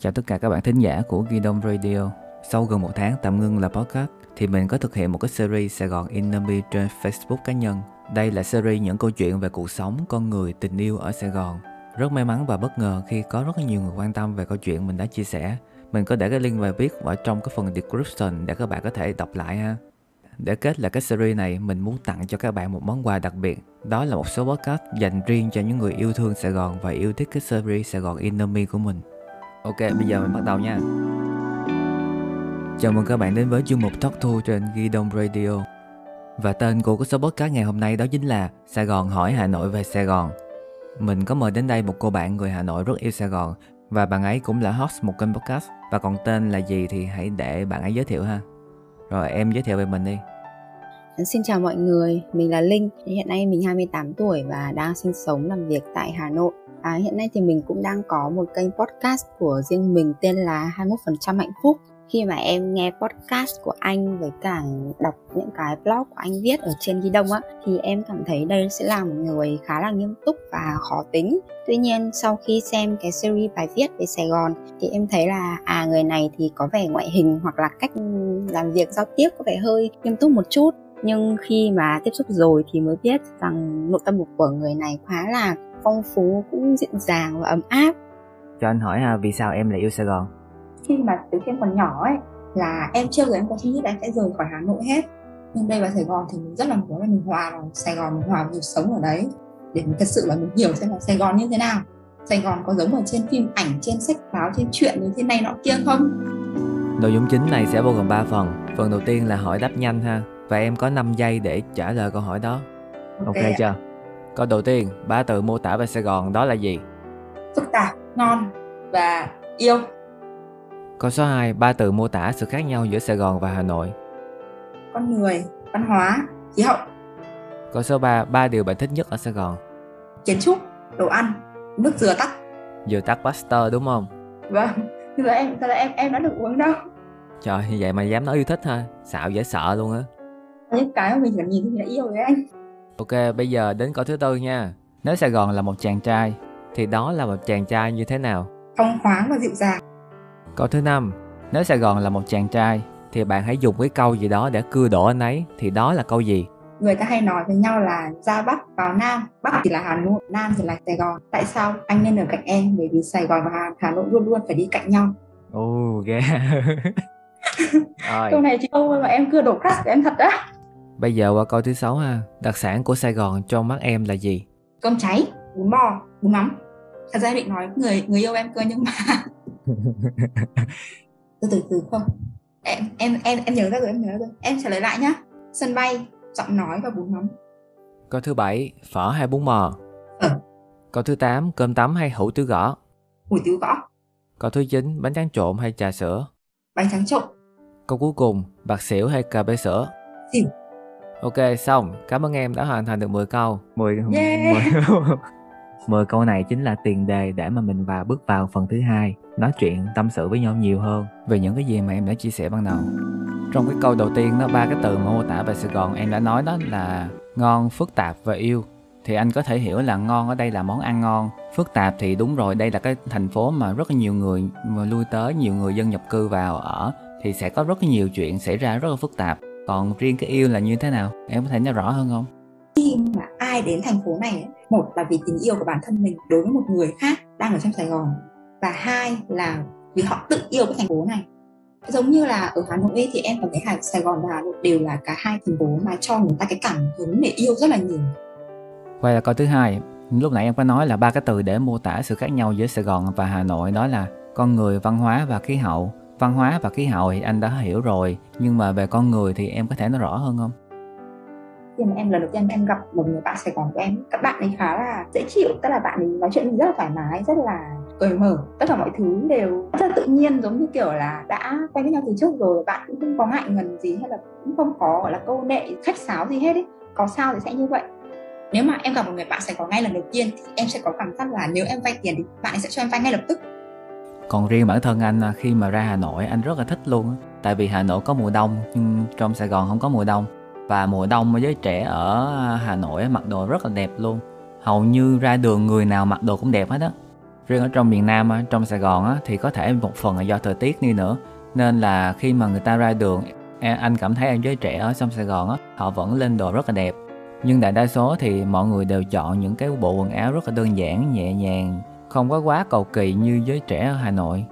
Chào tất cả các bạn thính giả của Ghi Đông Radio. Sau gần một tháng tạm ngưng là podcast thì mình có thực hiện một cái series Sài Gòn Inner Me trên Facebook cá nhân. Đây là series những câu chuyện về cuộc sống, con người, tình yêu ở Sài Gòn. Rất may mắn và bất ngờ khi có rất nhiều người quan tâm về câu chuyện mình đã chia sẻ. Mình có để cái link bài viết ở trong cái phần description để các bạn có thể đọc lại ha. Để kết lại cái series này, mình muốn tặng cho các bạn một món quà đặc biệt. Đó là một số podcast dành riêng cho những người yêu thương Sài Gòn và yêu thích cái series Sài Gòn Inner Me của mình. Ok, bây giờ mình bắt đầu nha. Chào mừng các bạn đến với chương mục Talk Tour trên Ghi Đông Radio. Và tên của cái số podcast ngày hôm nay đó chính là Sài Gòn hỏi Hà Nội về Sài Gòn. Mình có mời đến đây một cô bạn người Hà Nội rất yêu Sài Gòn và bạn ấy cũng là host một kênh podcast và còn tên là gì thì hãy để bạn ấy giới thiệu ha. Rồi em giới thiệu về mình đi. Xin chào mọi người, mình là Linh. Hiện nay mình 28 tuổi và đang sinh sống làm việc tại Hà Nội. À, hiện nay thì mình cũng đang có một kênh podcast của riêng mình tên là 21% hạnh phúc. Khi mà em nghe podcast của anh với cả đọc những cái blog của anh viết ở trên ghi đông á thì em cảm thấy đây sẽ là một người khá là nghiêm túc và khó tính. Tuy nhiên sau khi xem cái series bài viết về sài gòn thì em thấy là à người này thì có vẻ ngoại hình hoặc là cách làm việc giao tiếp có vẻ hơi nghiêm túc một chút. Nhưng khi mà tiếp xúc rồi thì mới biết rằng nội tâm của người này khá là phong phú cũng dịu dàng và ấm áp Cho anh hỏi ha, vì sao em lại yêu Sài Gòn? khi mà từ khi em còn nhỏ ấy là em chưa giờ em có suy nghĩ là em sẽ rời khỏi Hà Nội hết nhưng đây vào Sài Gòn thì mình rất là muốn là mình hòa vào Sài Gòn mình hòa vào nhịp sống ở đấy để mình thật sự là mình hiểu xem là Sài Gòn như thế nào Sài Gòn có giống ở trên phim ảnh trên sách báo trên truyện như thế này nọ kia không Nội dung chính này sẽ bao gồm 3 phần. Phần đầu tiên là hỏi đáp nhanh ha và em có 5 giây để trả lời câu hỏi đó. Ok, ạ. chưa? Câu đầu tiên, ba từ mô tả về Sài Gòn đó là gì? phức tạp ngon và yêu Câu số 2, ba từ mô tả sự khác nhau giữa Sài Gòn và Hà Nội. con người văn hóa khí hậu Câu số 3, ba điều bạn thích nhất ở Sài Gòn. kiến trúc đồ ăn nước dừa tắt Vừa tắt Pasteur đúng không? vâng nhưng mà em thật là em em đã được uống đâu Trời, như vậy mà dám nói yêu thích ha. Xạo dễ sợ luôn á. Những cái mà mình chỉ cần nhìn thì mình đã yêu rồi anh Ok, bây giờ đến câu thứ tư nha. Nếu Sài Gòn là một chàng trai, thì đó là một chàng trai như thế nào? phong khoáng và dịu dàng Câu thứ năm, nếu Sài Gòn là một chàng trai, thì bạn hãy dùng cái câu gì đó để cưa đổ anh ấy, thì đó là câu gì? người ta hay nói với nhau là ra bắc vào nam bắc thì là hà nội nam thì là sài gòn tại sao anh nên ở cạnh em bởi vì sài gòn và hà, nội luôn luôn phải đi cạnh nhau Ồ, ghê. Rồi, câu này chị câu mà em cưa đổ của em thật á bây giờ qua câu thứ sáu ha. Đặc sản của Sài Gòn trong mắt em là gì? cơm cháy bún bò bún mắm thật ra em định nói người người yêu em cơ nhưng mà từ từ từ không em em em em nhớ ra rồi em nhớ ra rồi em trả lời lại nhá sân bay giọng nói và bún mắm Câu thứ bảy, phở hay bún bò? Phở. Câu thứ tám, cơm tấm hay hủ tiếu gõ? hủ tiếu gõ Câu thứ chín, bánh tráng trộn hay trà sữa? bánh tráng trộn Câu cuối cùng, bạc xỉu hay cà phê sữa? xỉu Ok, xong. Cảm ơn em đã hoàn thành được 10 câu. 10 Yeah. 10, 10 câu này chính là tiền đề để mà mình vào bước vào phần thứ hai, nói chuyện tâm sự với nhau nhiều hơn về những cái gì mà em đã chia sẻ ban đầu. Trong cái câu đầu tiên đó ba cái từ mà mô tả về Sài Gòn em đã nói đó là ngon, phức tạp và yêu. Thì anh có thể hiểu là ngon ở đây là món ăn ngon, phức tạp thì đúng rồi, đây là cái thành phố mà rất là nhiều người mà lui tới, nhiều người dân nhập cư vào ở thì sẽ có rất là nhiều chuyện xảy ra rất là phức tạp. Còn riêng cái yêu là như thế nào? Em có thể nói rõ hơn không? khi mà ai đến thành phố này một là vì tình yêu của bản thân mình đối với một người khác đang ở trong Sài Gòn và hai là vì họ tự yêu cái thành phố này giống như là ở Hà Nội thì em cảm thấy Hà Sài Gòn và Hà Nội đều là cả hai thành phố mà cho người ta cái cảm hứng để yêu rất là nhiều Quay là câu thứ hai, lúc nãy em có nói là ba cái từ để mô tả sự khác nhau giữa Sài Gòn và Hà Nội đó là con người, văn hóa và khí hậu. Văn hóa và khí hậu thì anh đã hiểu rồi, nhưng mà về con người thì em có thể nói rõ hơn không? khi mà em lần đầu tiên em gặp một người bạn Sài Gòn của em các bạn ấy khá là dễ chịu tức là bạn ấy nói chuyện rất là thoải mái rất là cởi mở tất cả mọi thứ đều rất là tự nhiên giống như kiểu là đã quen với nhau từ trước rồi bạn cũng không có ngại ngần gì hay là cũng không có gọi là câu nệ khách sáo gì hết ấy. Có sao thì sẽ như vậy. Nếu mà em gặp một người bạn Sài Gòn ngay lần đầu tiên thì em sẽ có cảm giác là nếu em vay tiền thì bạn ấy sẽ cho em vay ngay lập tức. Còn riêng bản thân anh à, khi mà ra Hà Nội, anh rất là thích luôn. Tại vì Hà Nội có mùa đông, nhưng trong Sài Gòn không có mùa đông. Và mùa đông với trẻ ở Hà Nội mặc đồ rất là đẹp luôn. Hầu như ra đường người nào mặc đồ cũng đẹp hết á. riêng ở trong miền Nam trong Sài Gòn thì có thể một phần là do thời tiết đi nữa nên là khi mà người ta ra đường e, anh cảm thấy anh giới trẻ ở trong Sài Gòn họ vẫn lên đồ rất là đẹp nhưng đại đa số thì mọi người đều chọn những cái bộ quần áo rất là đơn giản, nhẹ nhàng không có quá cầu kỳ như giới trẻ ở Hà Nội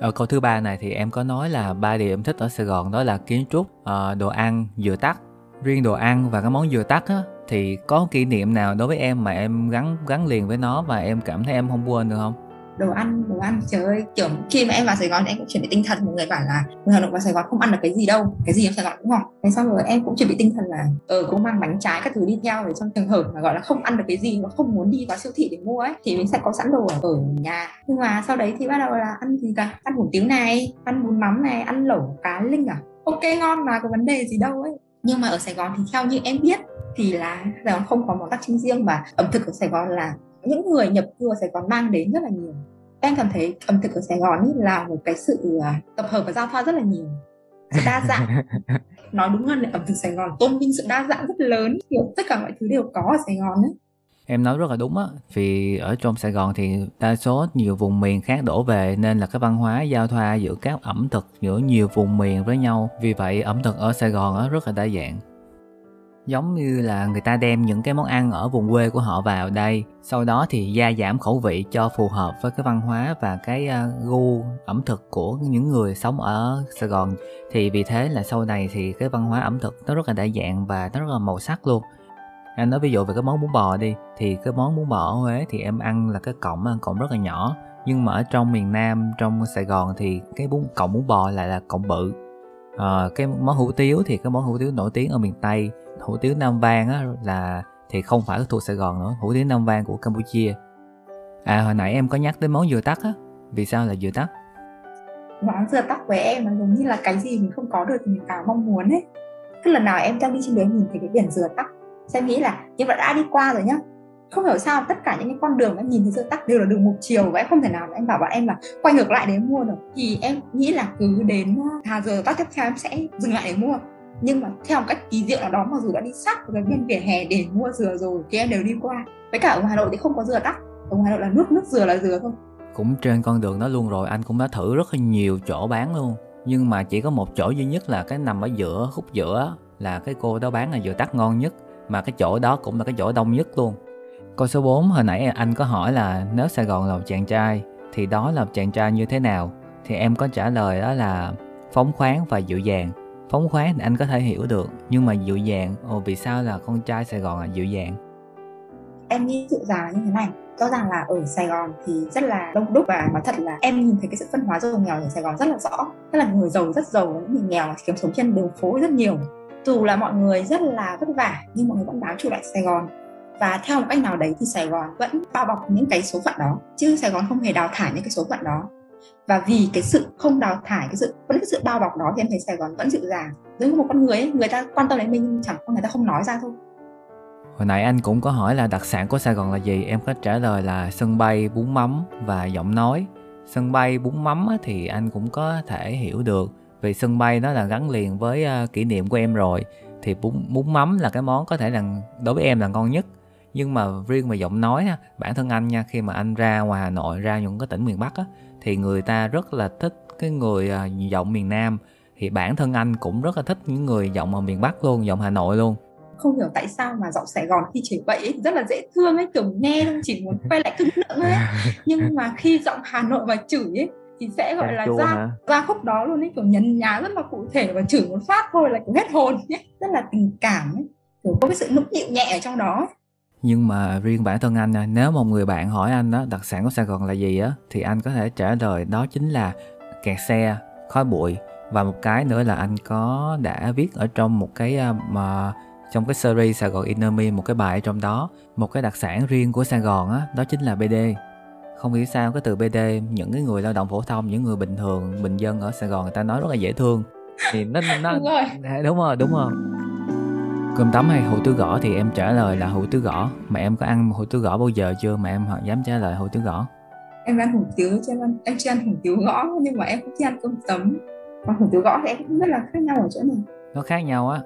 ở câu thứ ba này thì em có nói là ba điều em thích ở Sài Gòn đó là kiến trúc, ờ, đồ ăn, dừa tắt. Riêng đồ ăn và cái món dừa tắt á, thì có kỷ niệm nào đối với em mà em gắn gắn liền với nó và em cảm thấy em không quên được không? Đồ ăn đồ ăn, trời ơi, kiểu, khi mà em vào Sài Gòn em cũng chuẩn bị tinh thần. Mọi người bảo là người Hà Nội vào Sài Gòn không ăn được cái gì đâu, cái gì em Sài Gòn cũng ngon. Thế xong rồi em cũng chuẩn bị tinh thần là ờ cũng mang bánh trái các thứ đi theo để trong trường hợp mà gọi là không ăn được cái gì mà không muốn đi vào siêu thị để mua ấy, thì mình sẽ có sẵn đồ ở nhà. Nhưng mà sau đấy thì bắt đầu là ăn gì cả? Ăn hủ tiếu này, ăn bún mắm này, ăn lẩu cá linh à? Ok, ngon mà, có vấn đề gì đâu ấy. Nhưng mà ở Sài Gòn thì theo như em biết thì là Sài Gòn không có món đặc trưng riêng và ẩm thực ở Sài Gòn là những người nhập cư ở Sài Gòn mang đến rất là nhiều. Em cảm thấy ẩm thực ở Sài Gòn ý là một cái sự à, tập hợp và giao thoa rất là nhiều sự đa dạng. Nói đúng hơn là ẩm thực Sài Gòn tôn vinh sự đa dạng rất lớn kiểu tất cả mọi thứ đều có ở Sài Gòn ấy. Em nói rất là đúng á vì ở trong Sài Gòn thì đa số nhiều vùng miền khác đổ về nên là cái văn hóa giao thoa giữa các ẩm thực giữa nhiều vùng miền với nhau. Vì vậy ẩm thực ở Sài Gòn á rất là đa dạng giống như là người ta đem những cái món ăn ở vùng quê của họ vào đây. Sau đó thì gia giảm khẩu vị cho phù hợp với cái văn hóa và cái ờ, gu ẩm thực của những người sống ở Sài Gòn. Thì vì thế là sau này thì cái văn hóa ẩm thực nó rất là đa dạng và nó rất là màu sắc luôn. Anh nói ví dụ về cái món bún bò đi thì cái món bún bò ở Huế thì em ăn là cái cọng ăn cọng rất là nhỏ. Nhưng mà ở trong miền Nam trong Sài Gòn thì cái bún cọng bún bò lại là cọng bự. À, cái món hủ tiếu thì cái món hủ tiếu nổi tiếng ở miền Tây hủ tiếu Nam Vang á, là thì không phải thuộc Sài Gòn nữa, hủ tiếu Nam Vang của Campuchia. À hồi nãy em có nhắc tới món dừa tắc á, vì sao là dừa tắc? Món dừa tắc với em nó giống như là cái gì mình không có được thì mình càng mong muốn ấy. Cứ lần nào em đang đi trên đường nhìn thấy cái biển dừa tắc, sẽ nghĩ là như vậy đã đi qua rồi nhá. Không hiểu sao tất cả những cái con đường em nhìn thấy dừa tắc đều là đường một chiều và em không thể nào em bảo bạn em là quay ngược lại để mua được. Thì em nghĩ là cứ đến à, hà dừa tắc tiếp theo em sẽ dừng lại để mua nhưng mà theo một cách kỳ diệu nào đó, mặc dù đã đi sát với cái bên vỉa hè để mua dừa rồi, thì em đều đi qua. Với cả ở Hà Nội thì không có dừa tắc ở Hà Nội là nước nước dừa là dừa thôi. Cũng trên con đường đó luôn rồi, anh cũng đã thử rất là nhiều chỗ bán luôn. Nhưng mà chỉ có một chỗ duy nhất là cái nằm ở giữa khúc giữa là cái cô đó bán là dừa tắc ngon nhất. Mà cái chỗ đó cũng là cái chỗ đông nhất luôn. Câu số 4 hồi nãy anh có hỏi là nếu Sài Gòn là một chàng trai, thì đó là một chàng trai như thế nào? Thì em có trả lời đó là phóng khoáng và dịu dàng phóng khoáng thì anh có thể hiểu được, nhưng mà dịu dàng, ồ, vì sao là con trai sài gòn là dịu dàng? Em nghĩ dịu dàng như thế này, rõ ràng là ở Sài Gòn thì rất là đông đúc và nói thật là em nhìn thấy cái sự phân hóa giàu nghèo ở Sài Gòn rất là rõ, tức là người giàu rất giàu, những người nghèo kiếm sống trên đường phố rất nhiều. Dù là mọi người rất là vất vả, nhưng mọi người vẫn bám trụ lại Sài Gòn. Và theo một cách nào đấy thì Sài Gòn vẫn bao bọc những cái số phận đó, chứ Sài Gòn không hề đào thải những cái số phận đó và vì cái sự không đào thải cái sự vẫn cái sự bao bọc đó thì em thấy Sài Gòn vẫn dịu dàng. Giống như một con người ấy, người ta quan tâm đến mình nhưng chẳng người ta không nói ra thôi. Hồi nãy anh cũng có hỏi là đặc sản của Sài Gòn là gì? Em có trả lời là sân bay, bún mắm và giọng nói. Sân bay, bún mắm thì anh cũng có thể hiểu được Vì sân bay nó là gắn liền với ờ, kỷ niệm của em rồi. Thì bún, bún mắm là cái món có thể là đối với em là ngon nhất. Nhưng mà riêng về giọng nói bản thân anh nha Khi mà anh ra ngoài Hà Nội, ra những cái tỉnh miền Bắc á thì người ta rất là thích cái người à, giọng miền Nam. Thì bản thân anh cũng rất là thích những người giọng ở miền Bắc luôn giọng Hà Nội luôn. Không hiểu tại sao mà giọng Sài Gòn khi chửi bậy ấy, rất là dễ thương ấy kiểu nghe không chỉ muốn quay lại cứng lượng ấy. Nhưng mà khi giọng Hà Nội mà chửi ấy thì sẽ gọi là ra ra khúc đó luôn ấy kiểu nhấn nhá rất là cụ thể và chửi một phát thôi là kiểu hết hồn ấy rất là tình cảm ấy kiểu có cái sự nũng nịu nhẹ ở trong đó ấy nhưng mà riêng bản thân anh nếu một người bạn hỏi anh đó đặc sản của Sài Gòn là gì á thì anh có thể trả lời đó chính là kẹt xe khói bụi. Và một cái nữa là anh có đã viết ở trong một cái à, mà trong cái series Sài Gòn Inner Me một cái bài ở trong đó một cái đặc sản riêng của Sài Gòn á đó chính là BD không hiểu sao cái từ BD những cái người lao động phổ thông những người bình thường bình dân ở Sài Gòn người ta nói rất là dễ thương. Thì nó nó đúng rồi. Đúng rồi đúng rồi Cơm tấm hay hủ tiếu gõ thì em trả lời là hủ tiếu gõ. Mà em có ăn hủ tiếu gõ bao giờ chưa? Mà em dám trả lời hủ tiếu gõ. Em ăn hủ tiếu chứ em, ăn, em chưa ăn hủ tiếu gõ Nhưng mà em cũng chưa ăn cơm tấm. Còn hủ tiếu gõ thì em cũng rất là khác nhau ở chỗ này. Nó khác nhau á.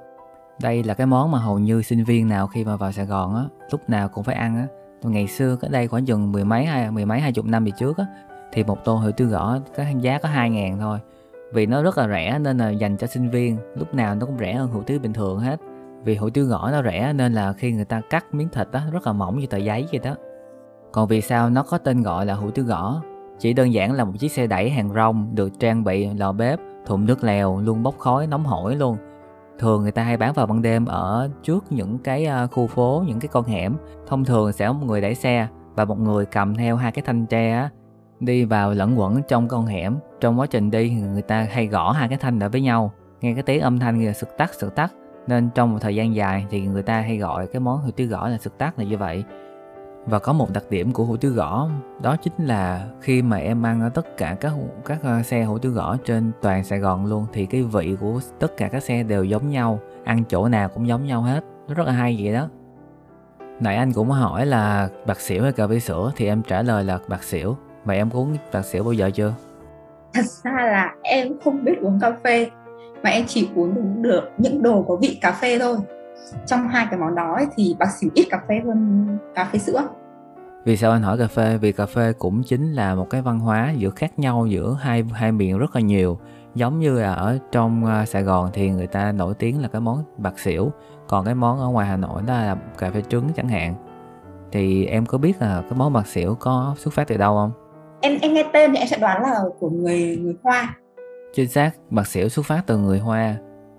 Đây là cái món mà hầu như sinh viên nào khi mà vào Sài Gòn á Lúc nào cũng phải ăn á. Ngày xưa cái đây khoảng chừng mười mấy hai mười mấy hai chục năm về trước á thì một tô hủ tiếu gõ cái giá có hai ngàn thôi. Vì nó rất là rẻ nên là dành cho sinh viên lúc nào nó cũng rẻ hơn hủ tiếu bình thường hết vì hủ tiếu gõ nó rẻ nên là khi người ta cắt miếng thịt đó rất là mỏng như tờ giấy vậy đó. Còn vì sao nó có tên gọi là hủ tiếu gõ? Chỉ đơn giản là một chiếc xe đẩy hàng rong được trang bị lò bếp, thùng nước lèo, luôn bốc khói nóng hổi luôn. Thường người ta hay bán vào ban đêm ở trước những cái à, khu phố, những cái con hẻm. Thông thường sẽ có một người đẩy xe và một người cầm theo hai cái thanh tre á, đi vào lẫn quẩn trong con hẻm. Trong quá trình đi người ta hay gõ hai cái thanh lại với nhau, nghe cái tiếng âm thanh như là sực tắt sực tắt nên trong một thời gian dài thì người ta hay gọi cái món hủ tiếu gõ là sực tắc là như vậy. Và có một đặc điểm của hủ tiếu gõ, đó chính là khi mà em ăn ở tất cả các các ờ, xe hủ tiếu gõ trên toàn Sài Gòn luôn thì cái vị của tất cả các xe đều giống nhau, ăn chỗ nào cũng giống nhau hết. Nó rất là hay vậy đó. Nãy anh cũng hỏi là bạc xỉu hay cà phê sữa thì em trả lời là bạc xỉu. Vậy em uống bạc xỉu bao giờ chưa? Thật ra là em không biết uống cà phê mà em chỉ uống được những đồ có vị cà phê thôi. Trong hai cái món đó ấy, thì bác xỉu ít cà phê hơn cà phê sữa. Vì sao anh hỏi cà phê? Vì cà phê cũng chính là một cái văn hóa giữa khác nhau giữa hai hai miền rất là nhiều. Giống như là ở trong uh, Sài Gòn thì người ta nổi tiếng là cái món bạc xỉu. Còn cái món ở ngoài Hà Nội đó là cà phê trứng chẳng hạn. Thì em có biết là cái món bạc xỉu có xuất phát từ đâu không? Em em nghe tên thì em sẽ đoán là của người người Hoa chính xác bạc xỉu xuất phát từ người Hoa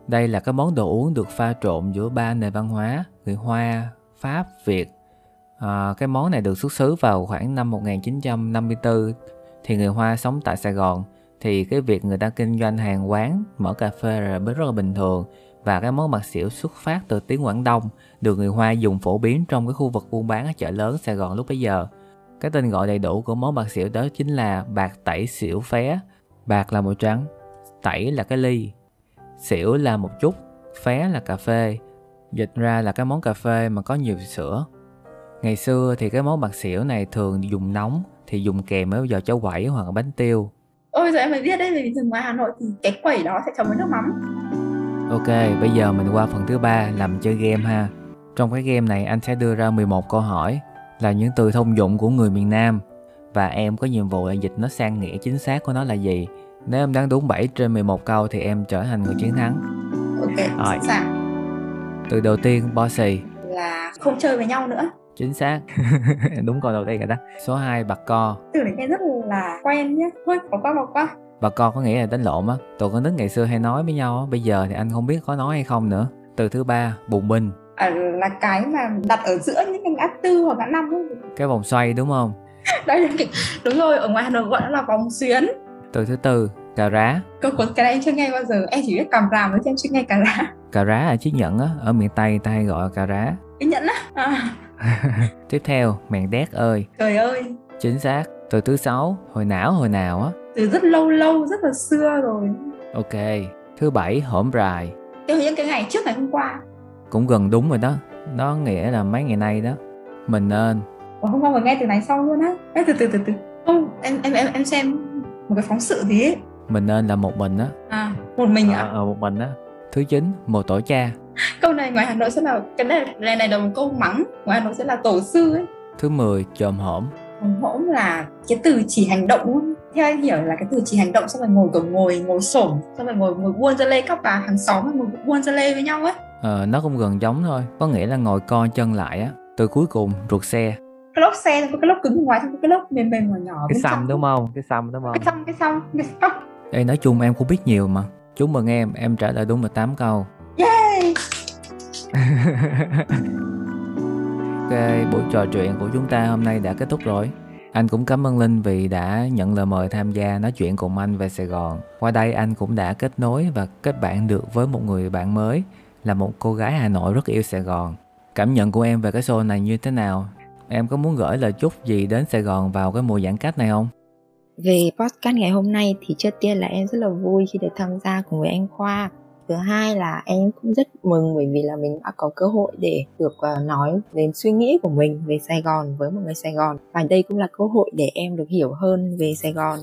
đây là cái món đồ uống được pha trộn giữa ba nền văn hóa, người Hoa, Pháp, Việt. À, cái món này được xuất xứ vào khoảng năm 1954 thì người Hoa sống tại Sài Gòn thì cái việc người ta kinh doanh hàng quán, mở cà phê là rất là bình thường và cái món bạc xỉu xuất phát từ tiếng Quảng Đông được người Hoa dùng phổ biến trong cái khu vực buôn bán ở chợ lớn Sài Gòn lúc bấy giờ. Cái tên gọi đầy đủ của món bạc xỉu đó chính là bạc tẩy xỉu phé. Bạc là màu trắng, tẩy là cái ly, xỉu là một chút phé là cà phê dịch ra là cái món cà phê mà có nhiều sữa. Ngày xưa thì cái món bạc xỉu này thường dùng nóng thì dùng kèm với giò cháo quẩy hoặc là bánh tiêu. Ôi giờ em mới biết đấy vì thường ngoài hà nội thì cái quẩy đó sẽ chấm với nước mắm. Ok bây giờ mình qua phần thứ ba làm chơi game ha. Trong cái game này anh sẽ đưa ra 11 câu hỏi là những từ thông dụng của người miền Nam và em có nhiệm vụ là dịch nó sang nghĩa chính xác của nó là gì nếu em đoán đúng 7 trên 11 câu thì em trở thành người chiến thắng. Ok, Rồi. sẵn sàng. Từ đầu tiên, bossy. Là không chơi với nhau nữa. Chính xác. đúng câu đầu tiên rồi đó. Số 2, bạc co. Từ này nghe rất là quen nhé. Thôi, bỏ qua, bỏ qua. Bạc co có nghĩa là đánh lộn á. Tụi con nít ngày xưa hay nói với nhau á. Bây giờ thì anh không biết có nói hay không nữa. Từ thứ ba, bùng binh. À, là cái mà đặt ở giữa những cái ngã tư hoặc ngã năm ấy. Cái vòng xoay đúng không? Đấy, đúng rồi, ở ngoài Hà Nội gọi nó là vòng xuyến từ thứ tư, cà rá. Câu của cái này em chưa nghe bao giờ, em chỉ biết cầm ràm chứ em chưa nghe cà rá. Cà rá là chiếc nhẫn á, ở miền Tây ta hay gọi cà rá. Cái nhẫn á. À. Tiếp theo, mèn đét ơi. Trời ơi. Chính xác. Từ thứ sáu, hồi não hồi nào á. Từ rất lâu lâu, rất là xưa rồi. Ok. Thứ bảy, hổm rài. Tiêu những cái ngày trước ngày hôm qua. Cũng gần đúng rồi đó. Nó nghĩa là mấy ngày nay đó. Mình nên. Ủa, hôm qua mình nghe từ này xong luôn á. Từ từ từ từ. Không, em em em em xem một cái phóng sự gì ấy. Mình nên là một mình á. À một mình à? ờ à, một mình á. Thứ chín một tổ cha. Câu này ngoài hà nội sẽ là cái này này, này là một câu mắng ngoài hà nội sẽ là tổ sư ấy. Thứ mười chồm hổm. Chồm hổm là cái từ chỉ hành động luôn theo anh hiểu là cái từ chỉ hành động xong rồi ngồi kiểu ngồi ngồi xổm xong rồi ngồi ngồi buôn ra lê các bà hàng xóm ngồi buôn ra lê với nhau ấy. Ờ nó cũng gần giống thôi. Có nghĩa là ngồi co chân lại á. Từ cuối cùng ruột xe cái lốp xe có cái lốp cứng ngoài xong cái lốp mềm mềm nhỏ nhỏ cái xăm đúng không? Cái xăm đúng không? Cái xăm cái xăm cái xăm. Đây nói chung em cũng biết nhiều mà. Chúc mừng em em trả lời đúng 18 câu. Yay! Ok buổi trò chuyện của chúng ta hôm nay đã kết thúc rồi. Anh cũng cảm ơn Linh vì đã nhận lời mời tham gia nói chuyện cùng anh về Sài Gòn. Qua đây anh cũng đã kết nối và kết bạn được với một người bạn mới là một cô gái Hà Nội rất yêu Sài Gòn. Cảm nhận của em về cái show này như thế nào? Em có muốn gửi lời chúc gì đến Sài Gòn vào cái mùa giãn cách này không? Về podcast ngày hôm nay thì trước tiên là em rất là vui khi được tham gia cùng với anh Khoa. Thứ hai là em cũng rất mừng bởi vì là mình đã có cơ hội để được ờ, nói đến suy nghĩ của mình về Sài Gòn với một người Sài Gòn. Và đây cũng là cơ hội để em được hiểu hơn về Sài Gòn.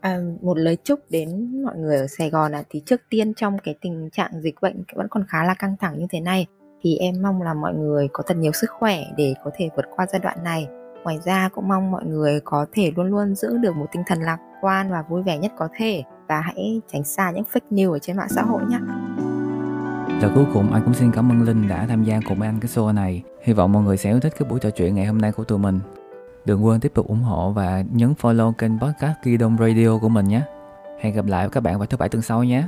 À, một lời chúc đến mọi người ở Sài Gòn là thì trước tiên trong cái tình trạng dịch bệnh vẫn còn khá là căng thẳng như thế này thì em mong là mọi người có thật nhiều sức khỏe để có thể vượt qua giai đoạn này ngoài ra cũng mong mọi người có thể luôn luôn giữ được một tinh thần lạc quan và vui vẻ nhất có thể và hãy tránh xa những fake news ở trên mạng xã hội nhé và cuối cùng, anh cũng xin cảm ơn Linh đã tham gia cùng với anh cái show này. Hy vọng mọi người sẽ yêu thích cái buổi trò chuyện ngày hôm nay của tụi mình. Đừng quên tiếp tục ủng hộ và nhấn follow kênh podcast Kidom Radio của mình nhé. Hẹn gặp lại các bạn vào thứ bảy tuần sau nhé.